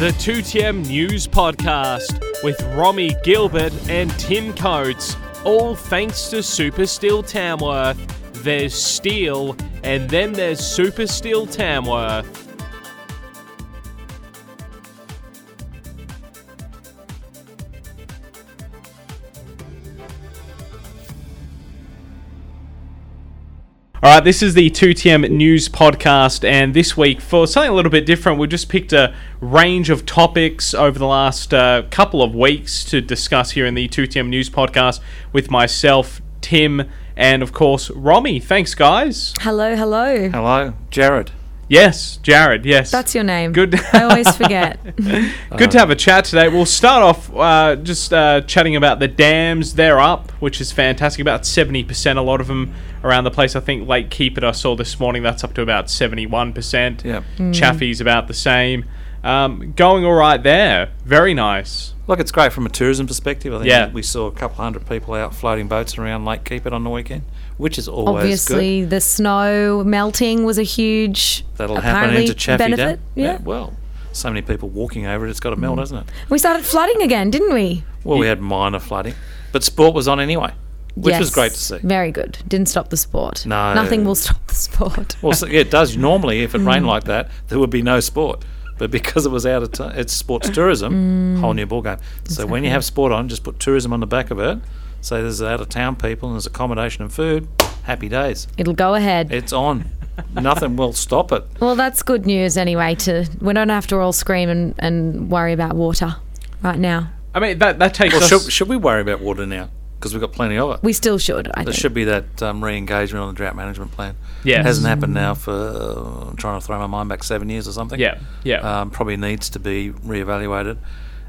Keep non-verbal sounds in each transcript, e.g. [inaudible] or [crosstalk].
The 2TM News Podcast with Romy Gilbert and Tim Coates, all thanks to Super Steel Tamworth. There's steel, and then there's Super Steel Tamworth. All right, this is the 2TM News Podcast, and this week, for something a little bit different, we've just picked a range of topics over the last uh, couple of weeks to discuss here in the 2TM News Podcast with myself, Tim, and of course, Romy. Thanks, guys. Hello, hello. Hello, Jared. Yes, Jared, yes. That's your name. Good. I always forget. [laughs] [laughs] Good to have a chat today. We'll start off uh, just uh, chatting about the dams. They're up, which is fantastic. About 70%, a lot of them around the place. I think Lake Keepit I saw this morning, that's up to about 71%. Yep. Chaffey's about the same. Um, going all right there. Very nice. Look, it's great from a tourism perspective. I think Yeah. we saw a couple hundred people out floating boats around Lake Keepit on the weekend, which is always Obviously, the snow melting was a huge. That'll happen into Chaffey benefit. Dam. Yeah. Well, so many people walking over it, it's got to melt, hasn't it? We started flooding again, didn't we? Well, we had minor flooding, but sport was on anyway, which was great to see. Very good. Didn't stop the sport. No. Nothing will stop the sport. Well, so, yeah, it does. [laughs] Normally, if it Mm. rained like that, there would be no sport. But because it was out of time, it's sports tourism, Mm. whole new ballgame. So when you have sport on, just put tourism on the back of it. Say there's out of town people and there's accommodation and food. Happy days. It'll go ahead. It's on. Nothing will stop it. [laughs] well, that's good news anyway. To we don't have to all scream and, and worry about water right now. I mean, that, that takes Well, us. should, should we worry about water now? Because we've got plenty of it. We still should. I There think. should be that um, re-engagement on the drought management plan. Yes. hasn't happened now for uh, I'm trying to throw my mind back seven years or something. Yeah, yeah. um, probably needs to be re-evaluated.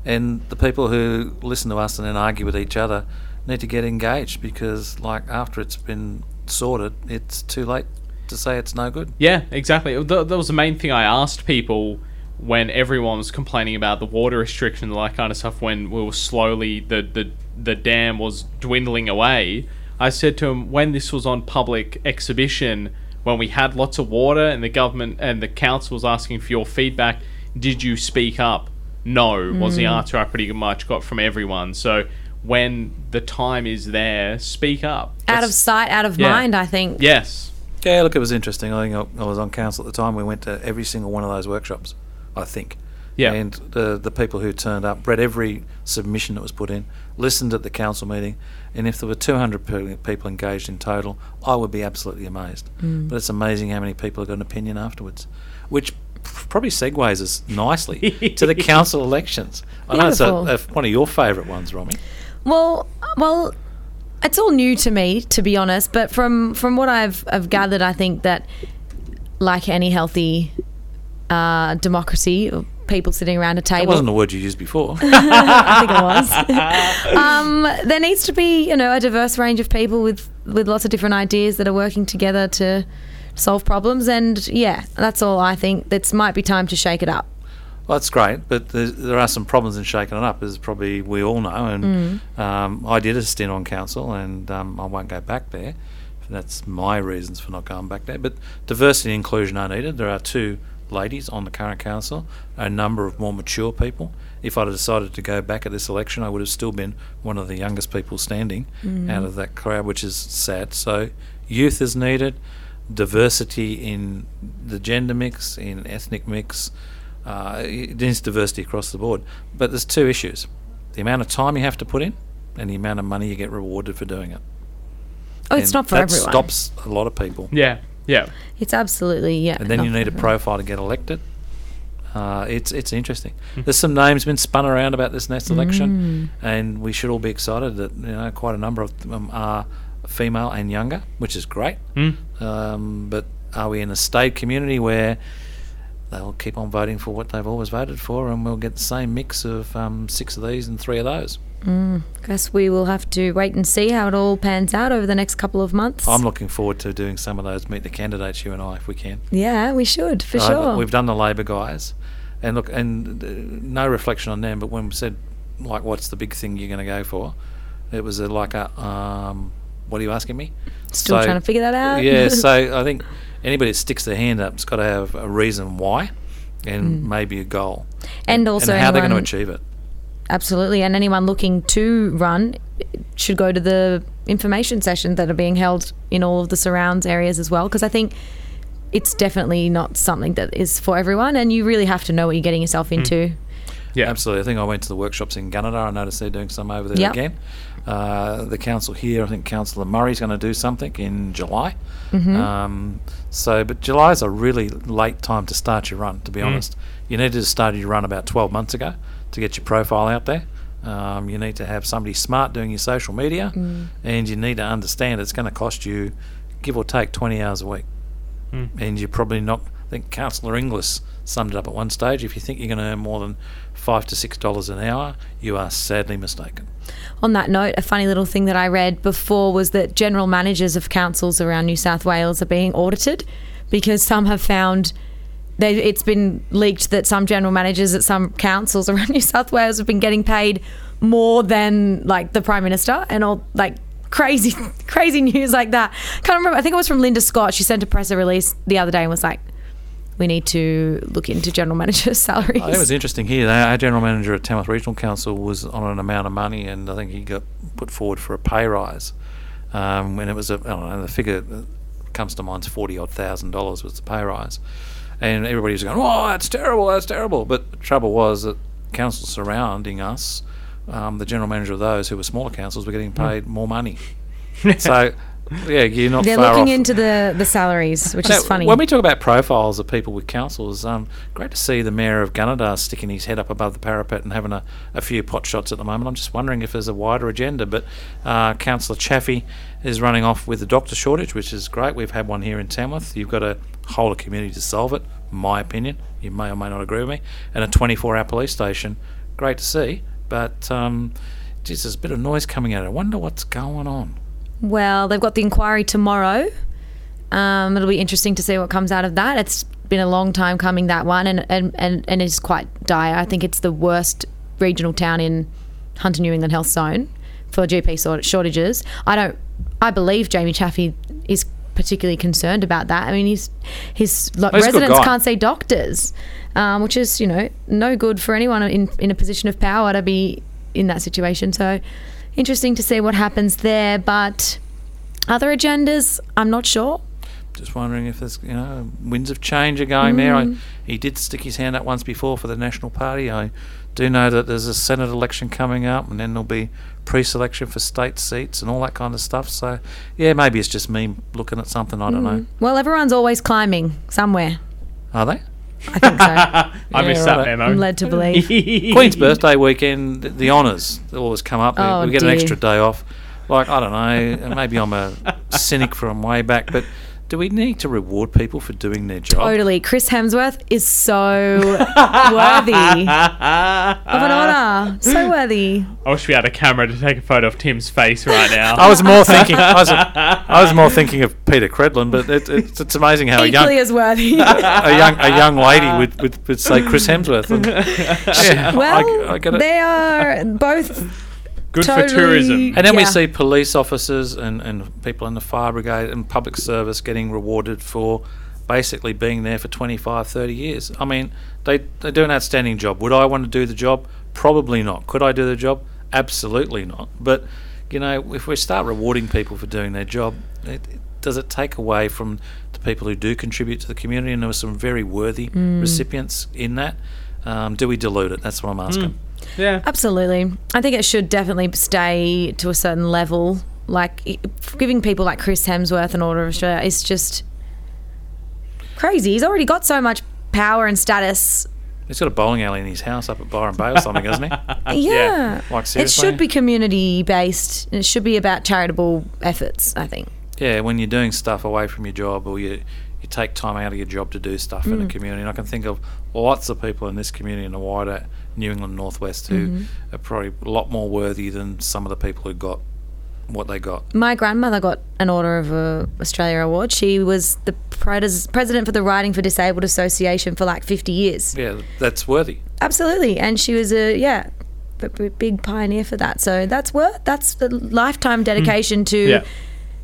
And the people who listen to us and then argue with each other need to get engaged because, like, after it's been sorted, it's too late to say it's no good. Yeah, exactly. That was the main thing I asked people when everyone was complaining about the water restriction and that kind of stuff. When we were slowly the the the dam was dwindling away, I said to him when this was on public exhibition, when we had lots of water and the government and the council was asking for your feedback, did you speak up? No, was the mm. answer I pretty much got from everyone. So when the time is there, speak up. out of sight, out of Yeah. mind. I think. yes. Yeah, look, it was interesting. I think I, I was on council at the time. We went to every single one of those workshops, I think. Yeah. And the the people who turned up read every submission that was put in, listened at the council meeting, and if there were 200 pe- people engaged in total, I would be absolutely amazed. But it's amazing how many people have got an opinion afterwards, which probably segues us nicely to the [laughs] council elections. I know it's a, a, one of your favourite ones, Romy. Well, well, it's all new to me, to be honest. But from from what I've I've gathered, I think that like any healthy uh, democracy, people sitting around a table. That wasn't a word you used before. [laughs] I think it was. [laughs] um, there needs to be, you know, a diverse range of people with with lots of different ideas that are working together to solve problems. And yeah, that's all I think. It's might be time to shake it up. Well, that's great, but there are some problems in shaking it up, as probably we all know. And um, I did a stint on council, and um, I won't go back there. That's my reasons for not going back there. But diversity and inclusion are needed. There are two ladies on the current council, a number of more mature people. If I'd have decided to go back at this election, I would have still been one of the youngest people standing out of that crowd, which is sad. So, youth is needed, diversity in the gender mix, in ethnic mix. Uh, it needs diversity across the board. But there's two issues the amount of time you have to put in and the amount of money you get rewarded for doing it. Oh, it's And not for that everyone. stops a lot of people. Yeah. Yeah. It's absolutely yeah. And then you need a profile to get elected. Uh, it's it's interesting. Hmm. There's some names been spun around about this next Mm. election, and we should all be excited that you know quite a number of them are female and younger, which is great. Mm. Um, but are we in a state community where they'll keep on voting for what they've always voted for, and we'll get the same mix of um, six of these and three of those? I guess we will have to wait and see how it all pans out over the next couple of months. I'm looking forward to doing some of those meet the candidates, you and I, if we can. yeah, we should for Uh, sure. We've done the Labor guys, and look, and uh, no reflection on them, but when we said like, what's the big thing you're going to go for? It was a, like a, um, what are you asking me? Still trying to figure that out. yeah, [laughs] so I think anybody that sticks their hand up has got to have a reason why, and Mm. maybe a goal. And also, and how they're going to achieve it. Absolutely. And anyone looking to run should go to the information sessions that are being held in all of the surrounds areas as well. Because I think it's definitely not something that is for everyone. And you really have to know what you're getting yourself into. Yeah. Absolutely. I think I went to the workshops in Gunnedah. I noticed they're doing some over there Yep. again. Uh, the council here, I think Councillor Murray's going to do something in July. Mm-hmm. Um, so, but July is a really late time to start your run. To be honest, you needed to start your run about 12 months ago to get your profile out there. Um, you need to have somebody smart doing your social media, Mm. and you need to understand it's going to cost you, give or take, 20 hours a week. And you're probably not. I think Councillor Inglis summed it up at one stage. If you think you're going to earn more than five to six dollars an hour, you are sadly mistaken. On that note, a funny little thing that I read before was that general managers of councils around New South Wales are being audited because some have found they, it's been leaked that some general managers at some councils [laughs] around New South Wales have been getting paid more than like the prime minister and all like crazy [laughs] crazy news like that. Can't remember. I think it was from Linda Scott. She sent a press release the other day and was like, "We need to look into general [laughs] managers' salaries." Oh, it was interesting here. Our general manager at Tamworth Regional Council was on an amount of money, and I think he got put forward for a pay rise. Um, and it was a, I don't know, the figure that comes to mind is forty odd thousand dollars was the pay rise, and everybody was going, "Oh, that's terrible, that's terrible." But the trouble was that councils surrounding us, um, the general manager of those who were smaller councils, were getting paid more money. [laughs] so, yeah, you're not They're looking off. into the the salaries, which Now, is funny. When we talk about profiles of people with councils, um, great to see the mayor of Gunnedah sticking his head up above the parapet and having a, a few pot shots at the moment. I'm just wondering if there's a wider agenda. But uh, Councillor Chaffey is running off with the doctor shortage, which is great. We've had one here in Tamworth. You've got to hold a community to solve it, my opinion. You may or may not agree with me. And a 24 hour police station, great to see. But um, geez, there's a bit of noise coming out. I wonder what's going on. Well, they've got the inquiry tomorrow. Um, it'll be interesting to see what comes out of that. It's been a long time coming that one, and and and, and it's quite dire. I think it's the worst regional town in Hunter New England Health Zone for GP shortages. I don't. I believe Jamie Chaffey is particularly concerned about that. I mean, he's his lo- He's residents can't see doctors, um, which is you know no good for anyone in in a position of power to be in that situation. So interesting to see what happens there. But other agendas, I'm not sure. Just wondering if there's, you know, winds of change are going there. Mm. I, he did stick his hand up once before for the National Party. I do know that there's a Senate election coming up, and then there'll be pre-selection for state seats and all that kind of stuff. So, yeah, maybe it's just me looking at something. I don't know. Well, everyone's always climbing somewhere. Are they? I think so. [laughs] I Yeah, missed right. that memo. I'm led to believe. [laughs] Queen's birthday weekend, th- the honours always come up. We- Oh, we get an extra day off. Like I don't know, maybe I'm a cynic from way back, but do we need to reward people for doing their job? Totally. Chris Hemsworth is so worthy of an honour. So worthy. I wish we had a camera to take a photo of Tim's face right now. [laughs] I was more thinking. I was, I was more [laughs] thinking of Peta Credlin, but it, it's, it's amazing how a young, Equally as worthy. [laughs] a young a young lady would, would, would say Chris Hemsworth. And, yeah, well, I, I get it. they are both Good totally- for tourism. And then we see police officers and, and people in the fire brigade and public service getting rewarded for basically being there for 25, 30 years. I mean, they, they do an outstanding job. Would I want to do the job? Probably not. Could I do the job? Absolutely not. But, you know, if we start rewarding people for doing their job, it, it- does it take away from the people who do contribute to the community? And there were some very worthy recipients in that. Um, do we dilute it? That's what I'm asking. Yeah. Absolutely. I think it should definitely stay to a certain level. Like giving people like Chris Hemsworth an Order of Australia is just crazy. He's already got so much power and status. He's got a bowling alley in his house up at Byron Bay or something, hasn't he? [laughs] Yeah. Like, seriously. it should be community based. It should be about charitable efforts, I think. Yeah, when you're doing stuff away from your job or you you take time out of your job to do stuff in the mm. community. And I can think of lots of people in this community in the wider New England Northwest who are probably a lot more worthy than some of the people who got what they got. My grandmother got an Order of uh, Australia award. She was the pres- president for the Riding for Disabled Association for like 50 years. Yeah, that's worthy. Absolutely, and she was a yeah, b- b- big pioneer for that. So that's worth that's the lifetime dedication to Yeah.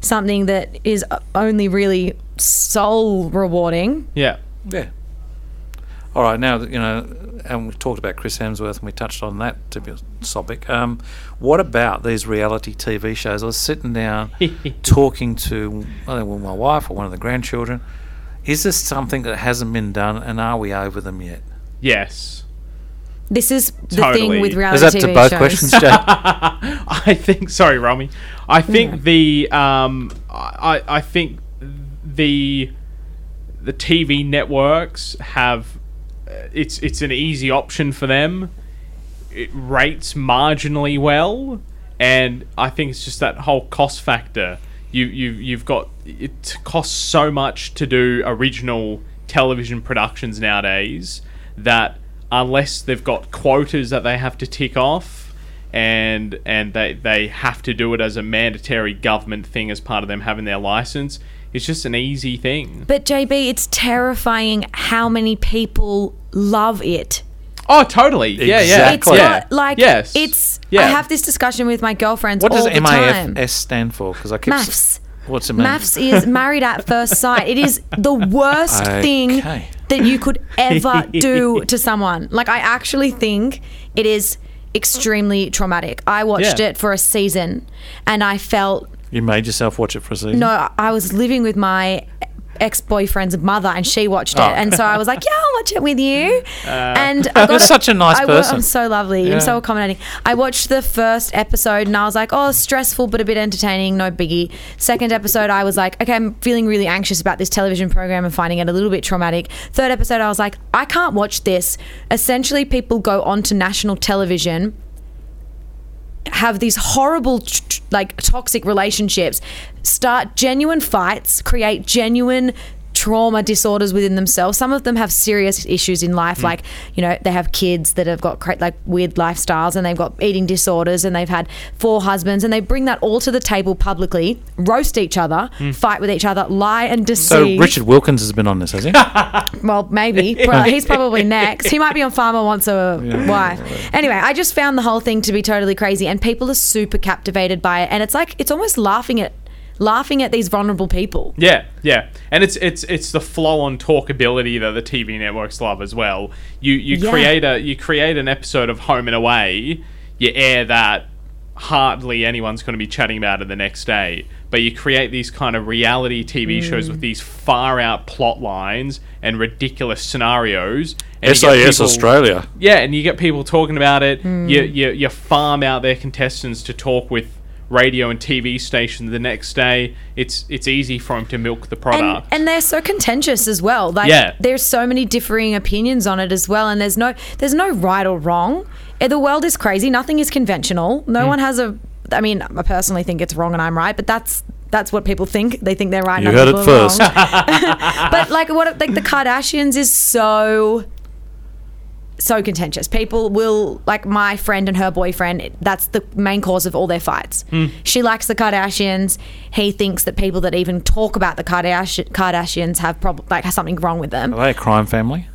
something that is only really soul rewarding. Yeah. Yeah. All right, now you know and we talked about Chris Hemsworth, and we touched on that to be a topic. Um, what about these reality TV shows? I was sitting down [laughs] talking to I think, well, my wife or one of the grandchildren. Is this something that hasn't been done, and are we over them yet? Yes. This is the Totally. thing with reality shows. Is reality that TV to both shows. questions, [laughs] Jake? [laughs] I think. Sorry, Romy. I think the um, I I think the the TV networks have Uh, it's it's an easy option for them. It rates marginally well, and I think it's just that whole cost factor. You you you've got it costs so much to do original television productions nowadays that unless they've got quotas that they have to tick off and and they they have to do it as a mandatory government thing as part of them having their license it's just an easy thing But JB, it's terrifying how many people love it. oh totally yeah yeah It's yeah not like yes it's. yeah I have this discussion with my girlfriends What all does the time. MAFS stand for? Because I keep s- Maths. What's it mean? Maths is [laughs] married at first sight. It is the worst thing that you could ever [laughs] do to someone. Like I actually think it is extremely traumatic. I watched Yeah. it for a season and I felt You made yourself watch it for a season. no, I was living with my ex-boyfriend's mother and she watched it. Oh. and so I was like [laughs] yeah I'll watch it with you. Uh, and [laughs] I got You're such a nice I person. I'm so lovely. Yeah. I'm so accommodating. I watched the first episode and I was like oh stressful but a bit entertaining. No biggie. Second episode I was like okay I'm feeling really anxious about this television program and finding it a little bit traumatic. Third episode I was like I can't watch this. Essentially people go onto national television have these horrible like toxic relationships start genuine fights create genuine trauma disorders within themselves some of them have serious issues in life mm. like you know they have kids that have got cra- like weird lifestyles and they've got eating disorders and they've had four husbands and they bring that all to the table publicly roast each other mm. fight with each other lie and deceive. So Richard Wilkins has been on this, has he? [laughs] well, maybe. [laughs] Well, he's probably next. He might be on Farmer Wants a [laughs] Wife. Anyway, I just found the whole thing to be totally crazy, and people are super captivated by it. And it's like it's almost laughing at laughing at these vulnerable people. Yeah, yeah, and it's it's it's the flow on talkability that the TV networks love as well. You you Yeah. create a you create an episode of Home and Away, you air that, hardly anyone's going to be chatting about it the next day. But you create these kind of reality TV shows Mm. with these far out plot lines and ridiculous scenarios. And you SAS people- Australia. yeah, and you get people talking about it. Hmm. You, you you farm out their contestants to talk with radio and TV station the next day. It's it's easy for them to milk the product. and they're so contentious as well. Like Yeah. there's so many differing opinions on it as well, and there's no there's no right or wrong. Eh, The world is crazy. Nothing is conventional. No one has a. I mean, I personally think it's wrong and I'm right, but that's that's what people think. They think they're right. You and other heard it first. wrong. [laughs] but like what like the Kardashians is so so contentious. People will like my friend and her boyfriend. That's the main cause of all their fights. Hmm. She likes the Kardashians. He thinks that people that even talk about the Kardashian, Kardashians have prob- like has something wrong with them. Are they a crime family?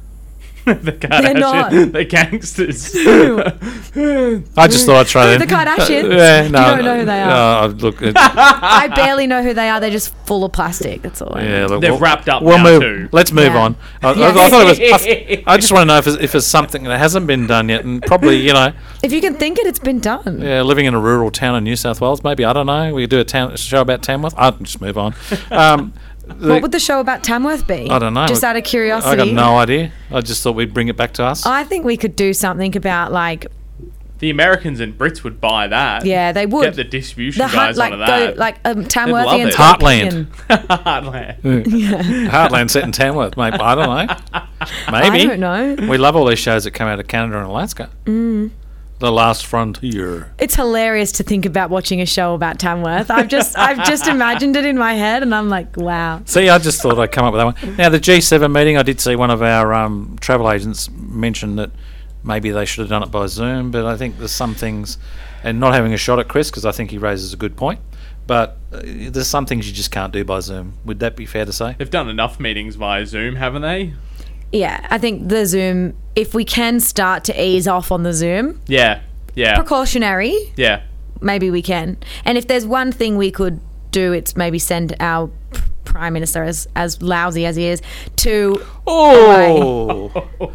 [laughs] the Kardashian, not. the gangsters. [laughs] [laughs] I just thought I'd try Who, that. the Kardashians? Yeah, You no, don't know who they are. Uh, look, it, I barely know who they are. They're just full of plastic. That's all. I know. yeah, look, They're we'll- wrapped up We'll now move. too. Let's move Yeah. on. I, I- Yeah. I thought it was. I, I just want to know if it's, if it's something that hasn't been done yet, and probably you know, If you can think it, it's been done. yeah, living in a rural town in New South Wales, maybe I don't know. We could do a town a show about Tamworth. I'll just move on. Um, the- What would the show about Tamworth be? I don't know. Just out of curiosity. I got no idea. I just thought we'd bring it back to us. I think we could do something about like the Americans and Brits would buy that. yeah, they would. Get the distribution the guys hunt, like onto go that. like um, love Tamworthians. it. Heartland. [laughs] Heartland. Heartland set in Tamworth, maybe. I don't know. [laughs] Maybe. I don't know. We love all these shows that come out of Canada and Alaska. Mm. The Last Frontier. It's hilarious to think about watching a show about Tamworth. I've just I've just imagined it in my head, and I'm like, wow. See, I just thought I'd come up with that one. Now, the G7 meeting, I did see one of our um, travel agents mention that maybe they should have done it by Zoom, but I think there's some things, and not having a shot at Chris, because I think he raises a good point, but uh, there's some things you just can't do by Zoom. Would that be fair to say? They've done enough meetings via Zoom, haven't they? Yeah, I think the Zoom. If we can start to ease off on the Zoom, Yeah. Yeah. precautionary, Yeah. maybe we can. And if there's one thing we could do, it's maybe send our prime minister, as as lousy as he is, to Oh,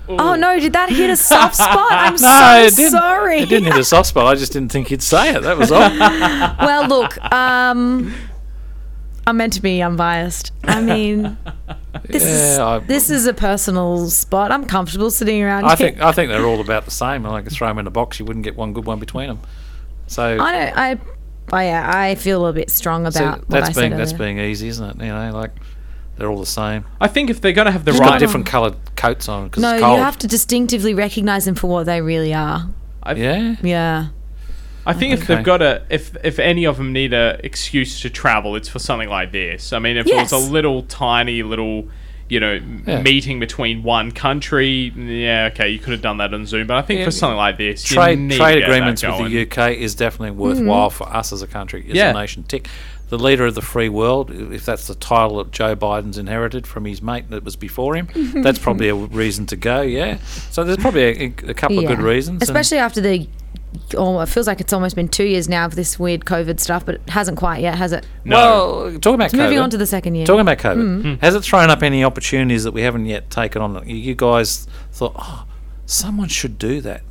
oh no, did that hit a soft spot? I'm [laughs] no, so it sorry. It didn't hit a soft spot. I just didn't think he'd say it. That was all. [laughs] well, look, um, I'm meant to be unbiased. I mean, this Yeah, I- is this is a personal spot. I'm comfortable sitting around. I here. think I think they're all about the same. And I could throw them in a box. You wouldn't get one good one between them. So I don't. I. I, yeah, I feel a bit strong so about what that's I being said that's earlier. being easy, isn't it? You know, like they're all the same. I think if they're going to have the Just right, got different coloured coats on because No, it's cold. you have to distinctively recognize them for what they really are. yeah. Yeah. I think if they've got a, if if any of them need a excuse to travel, it's for something like this. I mean, if it was a little tiny little, you know, Yeah. meeting between one country, yeah, okay, you could have done that on Zoom. But I think Yeah, for something like this, you Trade need trade to get that agreements with the UK is definitely mm-hmm. worthwhile for us as a country, as Yeah. a nation. Tick. The leader of the free world, if that's the title that Joe Biden's inherited from his mate that was before him, mm-hmm. that's probably a reason to go. Yeah. So there's probably a, a couple of good reasons. Especially after the. Oh, it feels like it's almost been two years now of this weird COVID stuff, but it hasn't quite yet, has it? No. Well, talking about Moving COVID, on to the second year. Talking about COVID, Hmm. has it thrown up any opportunities that we haven't yet taken on? You, you guys thought, oh, someone should do that.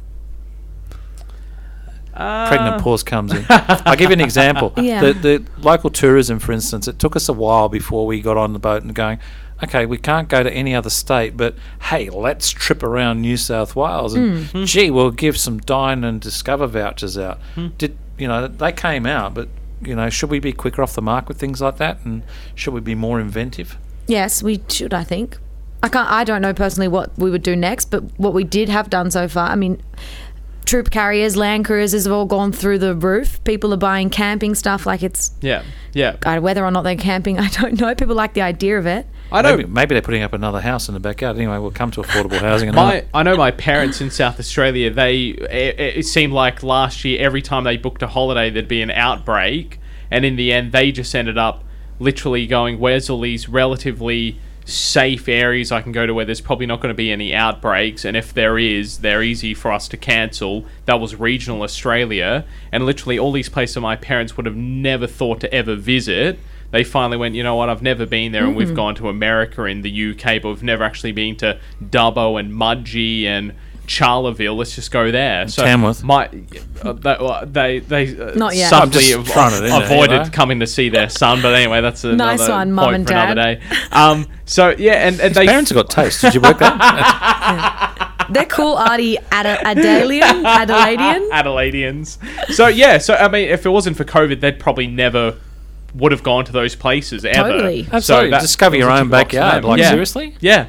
Uh, Pregnant pause comes in. I'll give you an example. [laughs] Yeah. The, the local tourism, for instance, it took us a while before we got on the boat and going, okay, we can't go to any other state, but hey, let's trip around New South Wales and Hmm. gee, we'll give some dine and discover vouchers out. Hmm. Did you know they came out, but you know, should we be quicker off the mark with things like that, and should we be more inventive? Yes, we should. I think. I can't. I don't know personally what we would do next, but what we did have done so far. I mean, troop carriers, land cruisers have all gone through the roof. People are buying camping stuff like it's yeah, yeah. whether or not they're camping. [laughs] I don't know. People like the idea of it. I know. Maybe, maybe they're putting up another house in the backyard. Anyway, we'll come to affordable housing. My. I know my parents in South Australia. They it, it seemed like last year every time they booked a holiday there'd be an outbreak, and in the end they just ended up literally going, "Where's all these relatively safe areas I can go to where there's probably not going to be any outbreaks, and if there is, they're easy for us to cancel." That was regional Australia, and literally all these places my parents would have never thought to ever visit they finally went, you know what, I've never been there, and we've gone to America and the UK, but we've never actually been to Dubbo and Mudgee and Charleville. Let's just go there. So Tamworth. My, uh, they, uh, they, they uh, Not yet. subtly I'm just av- throwing it in there, avoided you know. coming to see their son. But anyway, that's another Nice one, Mum point and for another Dad. day. [laughs] Um, so yeah, and, and they Parents have got taste. Did you work that? [laughs] They're cool, Artie Ad- Adelian, [laughs] Adelaidean. Adelaideans. So yeah, so I mean, if it wasn't for COVID, they'd probably never would have gone to those places ever. Totally. So Absolutely. that- Discover that your a own tick box for backyard. them. Like, Yeah. seriously? Yeah.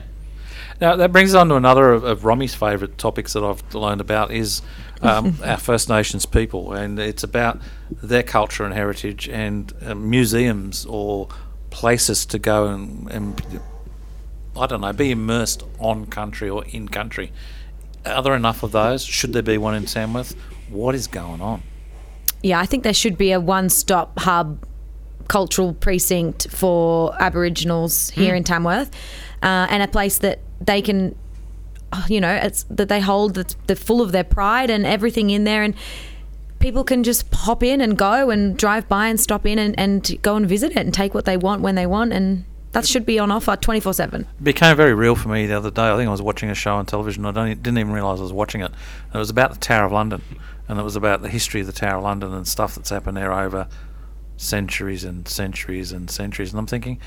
Now that brings us on to another of, of Romy's favourite topics that I've learned about is um, [laughs] our First Nations people, and it's about their culture and heritage and uh, museums or places to go and, and I don't know, be immersed on country or in country. Are there enough of those? Should there be one in Tamworth? What is going on? Yeah, I think there should be a one-stop hub cultural precinct for Aboriginals here in Tamworth, uh, and a place that they can, you know, it's that they hold that's they're full of their pride and everything in there, and people can just pop in and go and drive by and stop in and, and go and visit it and take what they want when they want, and that should be on offer twenty four seven. It became very real for me the other day. I think I was watching a show on television. I didn't even realise I was watching it. And it was about the Tower of London, and it was about the history of the Tower of London and stuff that's happened there over centuries and centuries and centuries. And I'm thinking,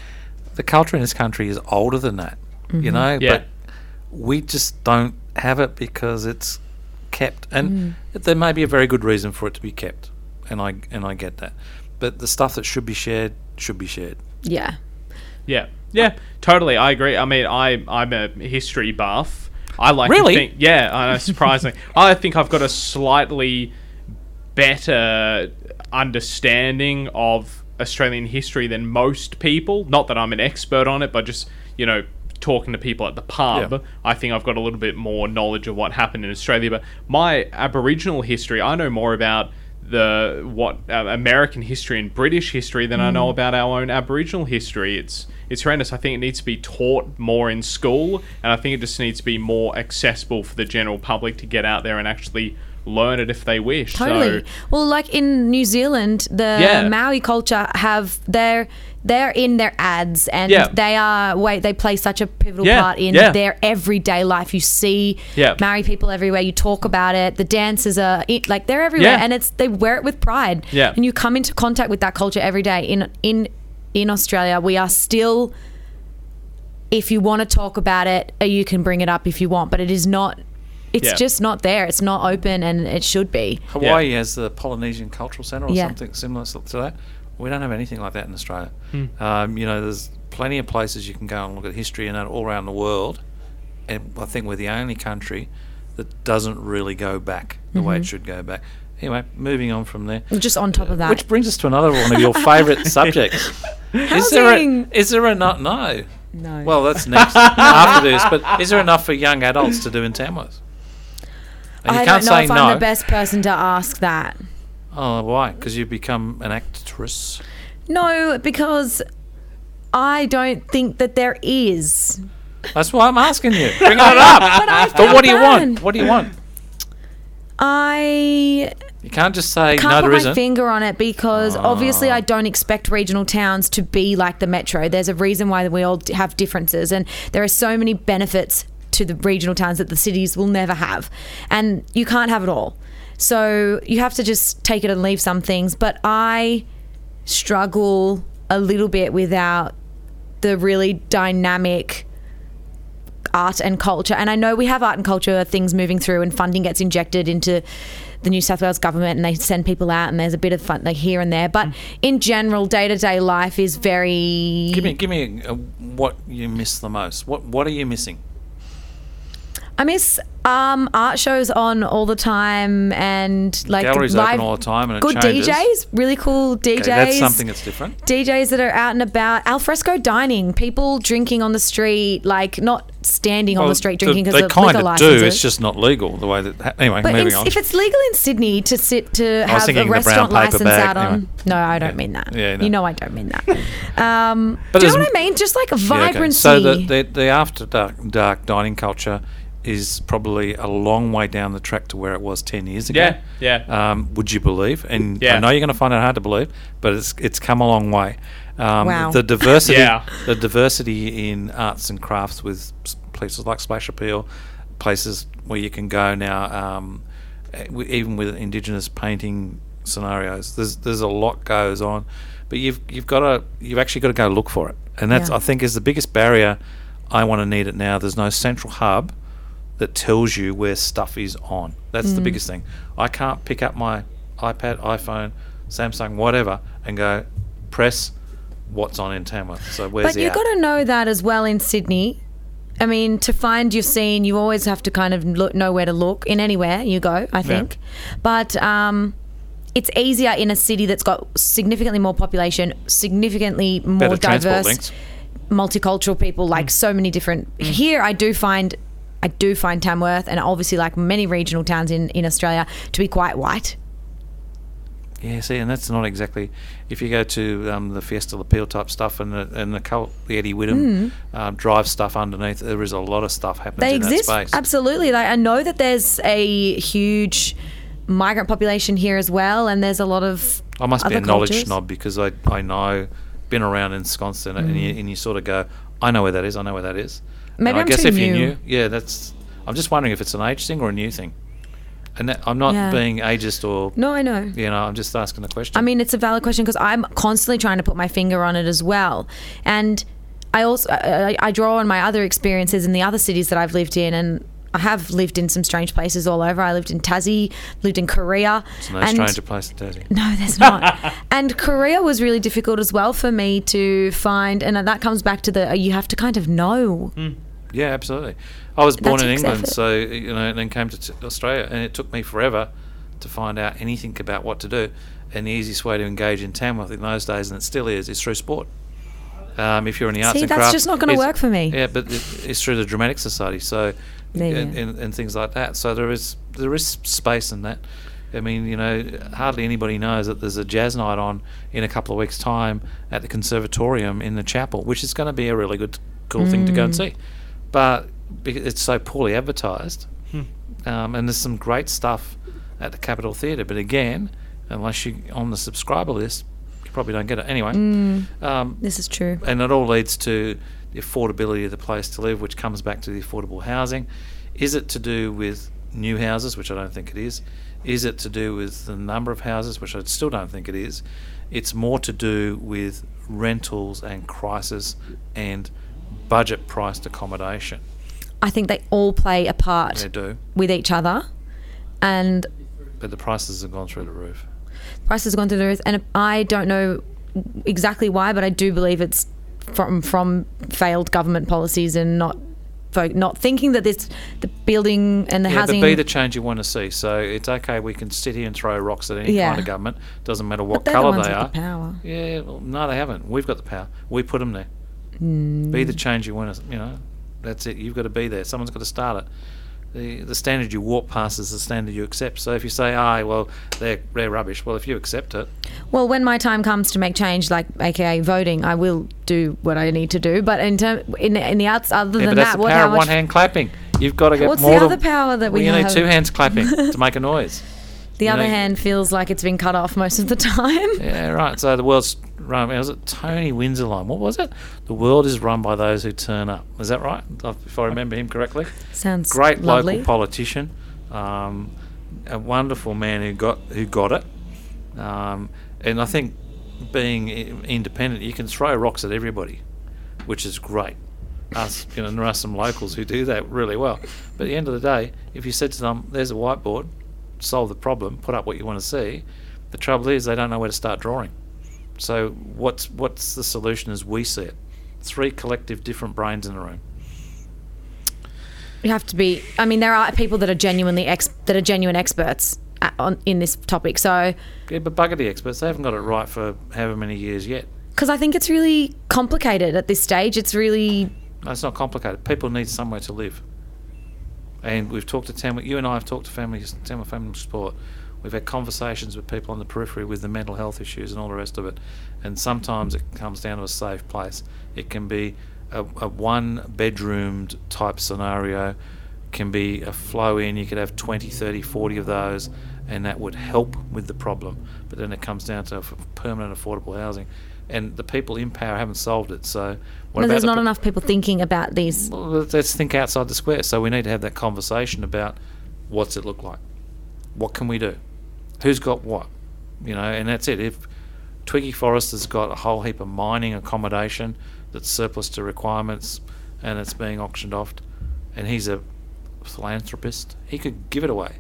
the culture in this country is older than that, you mm-hmm. know. Yeah. But we just don't have it because it's kept, and mm. there may be a very good reason for it to be kept, and I and I get that. But the stuff that should be shared should be shared. Yeah, Yeah, yeah, totally. I agree. I mean, I I'm a history buff. I like Really? to think. Yeah, I know. Surprisingly, [laughs] I think I've got a slightly better understanding of Australian history than most people. Not that I'm an expert on it, but just you know talking to people at the pub, Yeah. I think I've got a little bit more knowledge of what happened in Australia. But my Aboriginal history, I know more about the what uh, American history and British history than I know about our own Aboriginal history. It's it's horrendous. I think it needs to be taught more in school, and I think it just needs to be more accessible for the general public to get out there and actually learn it if they wish. Totally. So, well, like in New Zealand, the Yeah. Maori culture have their they're in their ads and Yeah. they are wait they play such a pivotal Yeah, part in yeah. their everyday life. You see Yeah. Maori people everywhere. You talk about it. The dances are it, like they're everywhere, and it's they wear it with pride. Yeah. and you come into contact with that culture every day. In in in Australia, we are still. If you want to talk about it, you can bring it up if you want, but it is not. It's Yeah. just not there. It's not open, and it should be. Hawaii has the Polynesian Cultural Centre or Yeah. something similar to that. We don't have anything like that in Australia. Hmm. Um, you know, there's plenty of places you can go and look at history and that all around the world. And I think we're the only country that doesn't really go back the way Mm-hmm. it should go back. Anyway, moving on from there. Just on top of that, Which brings us to another one of your favourite [laughs] subjects. Is there a, is there a not no? no. Well, that's next [laughs] after this. But is there enough for young adults to do in Tamworth? And you I can't don't know say if no. I'm the best person to ask that. Oh, why? Because you've become an actress. No, because I don't think that there is. That's why I'm asking you. Bring [laughs] it up. But, I But what do you want? What do you want? I You can't just say can't no. put There my isn't. finger on it because obviously Ah. I don't expect regional towns to be like the metro. There's a reason why we all d- have differences, and there are so many benefits to the regional towns that the cities will never have, and you can't have it all. So you have to just take it and leave some things. But I struggle a little bit without the really dynamic art and culture. And I know we have art and culture things moving through, and funding gets injected into the New South Wales government, and they send people out, and there's a bit of fun like here and there. But mm. in general, day to day life is very. Give me, give me a, what you miss the most. What What are you missing? I miss um, art shows on all the time, and like Galleries live, open all the time, and good. DJs, really cool DJs. Okay, that's something that's different. DJs that are out and about, alfresco dining, people drinking on the street, like not standing on the street drinking because they of kind of licenses. do. It's just not legal the way that. Ha- anyway, But moving in, on. if it's legal in Sydney to sit to have a the restaurant license bag, out on, anyway. no, I don't Yeah. mean that. Yeah, no. you know I don't mean that. [laughs] Um, But do you know what I mean? Just like a Yeah, okay. vibrancy. So the, the the after dark, dark dining culture is probably a long way down the track to where it was ten years ago. Yeah, yeah. Um, would you believe? And I know you're going to find it hard to believe, but it's it's come a long way. Um, Wow. The diversity, Yeah. the diversity in arts and crafts with places like Splash Appeal, places where you can go now, um, even with Indigenous painting scenarios. There's there's a lot goes on, but you've you've got to you've actually got to go look for it, and that's Yeah. I think is the biggest barrier. I want to need it now. There's no central hub that tells you where stuff is on. That's Mm. the biggest thing. I can't pick up my iPad, iPhone, Samsung, whatever, and go press what's on in Tamworth. So where's but the you've got to know that as well in Sydney. I mean, to find your scene, you always have to kind of look, know where to look in anywhere you go. I think, but um, it's easier in a city that's got significantly more population, significantly more Better diverse, multicultural people, like so many different. Here, I do find. I do find Tamworth, and obviously, like many regional towns in, in Australia, to be quite white. Yeah, see, and that's not exactly. If you go to um, the Fiesta Appeal type stuff and the and the, cult, the Eddie Whittam um, drive stuff underneath, there is a lot of stuff happening Hmm. They in exist that space. absolutely. Like I know that there's a huge migrant population here as well, and there's a lot of. I must be a knowledge cultures. snob because I, I know, been around ensconced in it, and, you, and you sort of go, I know where that is, I know where that is. Maybe I I'm guess too if you're new. yeah, that's. I'm just wondering if it's an age thing or a new thing. And that, I'm not Yeah. being ageist or, No, I know. you know, I'm just asking the question. I mean, it's a valid question because I'm constantly trying to put my finger on it as well, and I also I, I draw on my other experiences in the other cities that I've lived in, and I have lived in some strange places all over. I lived in Tassie, lived in Korea, it's no and stranger place to Tassie. No, there's not. [laughs] and Korea was really difficult as well for me to find, and that comes back to the you have to kind of know. Hmm. Yeah, absolutely. I was born That in England, effort. so you know, and then came to t- Australia, and it took me forever to find out anything about what to do. And the easiest way to engage in Tamworth in those days, and it still is, is through sport. Um, if you're in the arts See, and that's crafts, just not gonna work for me. Yeah, but it, it's through the Dramatic Society, so Yeah, and, yeah. and, and things like that. So there is there is space in that. I mean, you know, hardly anybody knows that there's a jazz night on in a couple of weeks' time at the Conservatorium in the chapel, which is going to be a really good, cool thing to go Mm. and see. But it's so poorly advertised, um, and there's some great stuff at the Capitol Theatre. But again, unless you're on the subscriber list, you probably don't get it. Anyway, um, This is true. and it all leads to the affordability of the place to live, which comes back to the affordable housing. Is it to do with new houses, which I don't think it is? Is it to do with the number of houses, which I still don't think it is? It's more to do with rentals and crisis and budget priced accommodation. I think they all play a part They do, with each other, and but the prices have gone through the roof. prices have gone through the roof. And I don't know exactly why, but I do believe it's from from failed government policies and not not thinking that this the building and the yeah, housing. but be the change you want to see. So it's okay. We can sit here and throw rocks at any Yeah. kind of government. Doesn't matter what the colour ones they are. the power. Yeah, well, no, they haven't. We've got the power. We put them there. Hmm. Be the change you want to. You know, that's it. You've got to be there. Someone's got to start it. The the standard you walk past is the standard you accept. So if you say, "Ah, well, they're they're rubbish," well, if you accept it, Well, when my time comes to make change, like AKA voting, I will do what I need to do. But in term, in in the outs, other yeah, than but that's that, the what power how of one hand clapping. You've got to get What's more. the than- other power that we well, you have? need two hands clapping [laughs] to make a noise. The you other know- hand feels like it's been cut off most of the [laughs] time. Yeah, right. So the world's run. Was it Tony Windsor line? What was it? The world is run by those who turn up. Is that right? If I remember him correctly. Sounds great lovely. local politician, um, a wonderful man who got who got it, um, and I think being independent, you can throw rocks at everybody, which is great. Us, you know, there are some locals who do that really well. But at the end of the day, if you said to them, "There's a whiteboard, solve the problem, put up what you want to see," the trouble is they don't know where to start drawing. So what's what's the solution as we see it? Three collective different brains in a room. You have to be. I mean, there are people that are genuinely ex, that are genuine experts at, on in this topic. So, Yeah, but bugger the experts. They haven't got it right for however many years yet. because I think it's really complicated at this stage. It's really No, it's not complicated. People need somewhere to live. And we've talked to Tamworth, you and I have talked to families, Tamworth Family Support. We've had conversations with people on the periphery with the mental health issues and all the rest of it. And sometimes it comes down to a safe place. It can be a, a one bedroomed type scenario, can be a flow in. You could have 20, 30, 40 of those, and that would help with the problem. But then it comes down to permanent affordable housing. And the people in power haven't solved it. So, what no, about there's not pe- enough people thinking about these. well, let's- let's think outside the square. So we need to have that conversation about what's it look like, what can we do, who's got what, you know, and that's it. If Twiggy Forrest has got a whole heap of mining accommodation that's surplus to requirements and it's being auctioned off, and he's a philanthropist, he could give it away,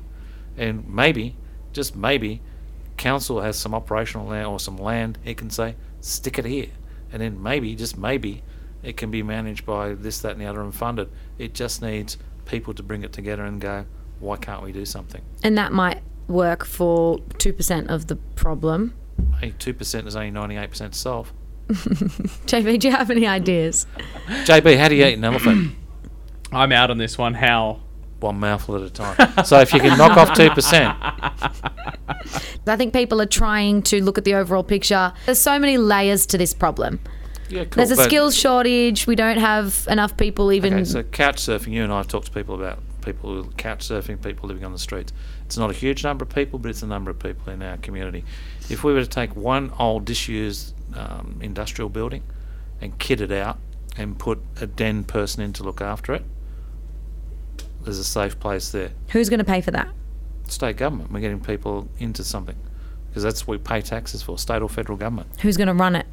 and maybe, just maybe, council has some operational land or some land. He can say, stick it here, and then maybe, just maybe, it can be managed by this, that, and the other and funded. It just needs people to bring it together and go, why can't we do something? And that might work for 2% of the problem. Hey, 2% is only 98% solved. solve. [laughs] JB, do you have any ideas? [laughs] JB, how do you eat an elephant? I'm out on this one. How? One mouthful at a time. So if you can knock off 2%, [laughs] I think people are trying to look at the overall picture. There's so many layers to this problem. yeah, cool. There's a but- skills shortage. We don't have enough people even. Okay, so couch surfing, you and I have talked to people about people who couch surfing, people living on the streets. It's not a huge number of people, but it's a number of people in our community. If we were to take one old disused um, industrial building and kit it out and put a den person in to look after it, there's a safe place there. Who's going to pay for that? State government, we're getting people into something because that's what we pay taxes for, state or federal government. Who's going to run it?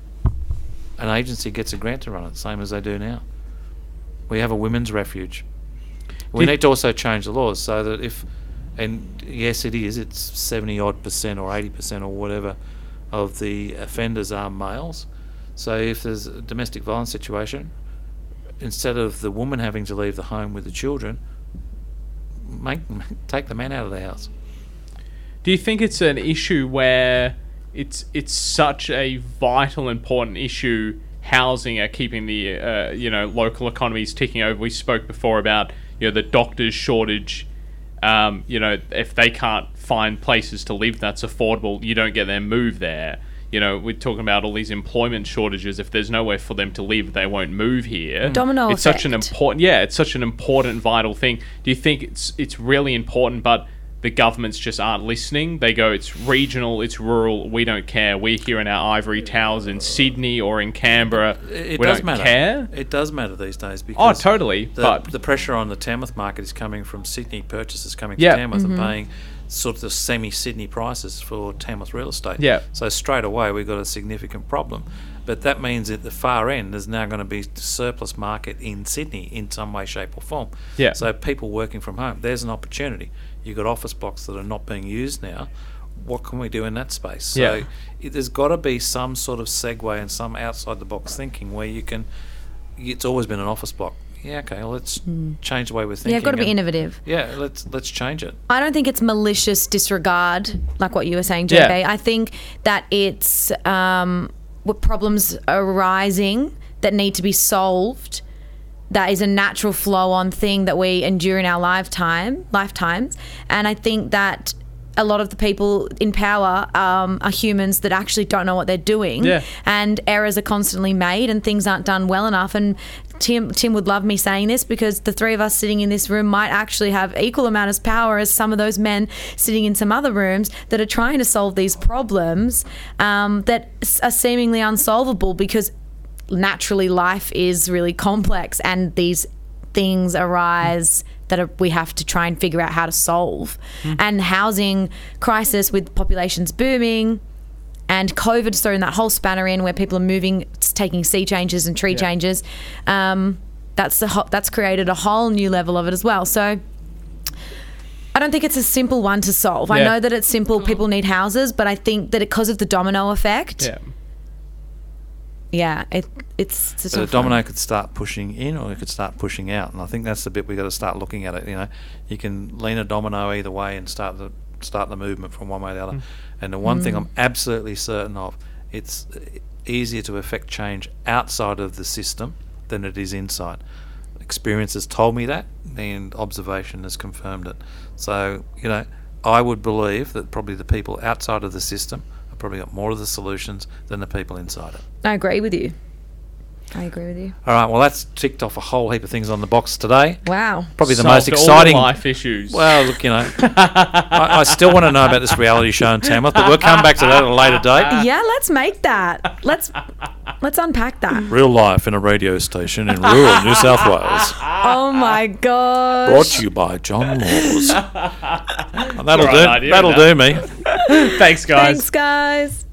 An agency gets a grant to run it, same as they do now. We have a women's refuge. We Did- need to also change the laws so that if, and yes, it is, it's 70 odd percent or 80 percent or whatever of the offenders are males. So if there's a domestic violence situation, instead of the woman having to leave the home with the children, make [laughs] take the man out of the house. Do you think it's an issue where it's it's such a vital, important issue? Housing are keeping the uh, you know local economies ticking over. We spoke before about you know the doctors shortage. Um, you know if they can't find places to live that's affordable, you don't get them move there. You know we're talking about all these employment shortages. If there's nowhere for them to live, they won't move here. Domino It's such an important yeah, it's such an important vital thing. Do you think it's it's really important, but the governments just aren't listening. They go, it's regional, it's rural, we don't care. We're here in our ivory towers in Sydney or in Canberra. It we does don't matter. care. It does matter these days Oh, totally. the, but the pressure on the Tamworth market is coming from Sydney purchases coming Yeah. to Tamworth and mm-hmm. paying sort of the semi-Sydney prices for Tamworth real estate. Yeah. So straight away we've got a significant problem. But that means at the far end there's now going to be surplus market in Sydney in some way, shape or form. Yeah. So people working from home, there's an opportunity. You've got office blocks that are not being used now. What can we do in that space? So Yeah. it, there's got to be some sort of segue and some outside the box thinking where you can. It's always been an office block. Yeah, okay. Well, let's change the way we're thinking. Yeah, got to be and- innovative. Yeah, let's let's change it. I don't think it's malicious disregard, like what you were saying, JB. Yeah. I think that it's um, what problems arising that need to be solved. That is a natural flow on thing that we endure in our lifetime lifetimes, and I think that a lot of the people in power um, are humans that actually don't know what they're doing, Yeah. and errors are constantly made, and things aren't done well enough. And Tim, Tim would love me saying this because the three of us sitting in this room might actually have equal amount of power as some of those men sitting in some other rooms that are trying to solve these problems um, that are seemingly unsolvable because naturally life is really complex and these things arise that are, we have to try and figure out how to solve. And housing crisis with populations booming and COVID's thrown that whole spanner in where people are moving, s- taking sea changes and tree changes. Um, that's the ho- that's created a whole new level of it as well. So. I don't think it's a simple one to solve. I know that it's simple. People need houses, but I think that because of the domino effect, yeah. yeah, it, it's, it's So the not fun. domino could start pushing in, or it could start pushing out, and I think that's the bit we got to start looking at it. You know, you can lean a domino either way and start the start the movement from one way to the other. And the one thing I'm absolutely certain of, it's easier to affect change outside of the system than it is inside. Experience has told me that, and observation has confirmed it. So you know, I would believe that probably the people outside of the system have probably got more of the solutions than the people inside it. I agree with you. I agree with you. All right, well, that's ticked off a whole heap of things on the box today. Wow. Probably the Solved most all the exciting. life issues. Well, look, you know, [laughs] I, I still want to know about this reality show in Tamworth, but we'll come back to that at a later date. [laughs] Yeah, let's make that. Let's let's unpack that. Real life in a radio station in rural New South Wales. [laughs] Oh my god. Brought to you by John Laws. that'll Right do. that'll do me. Thanks, guys. Thanks, guys.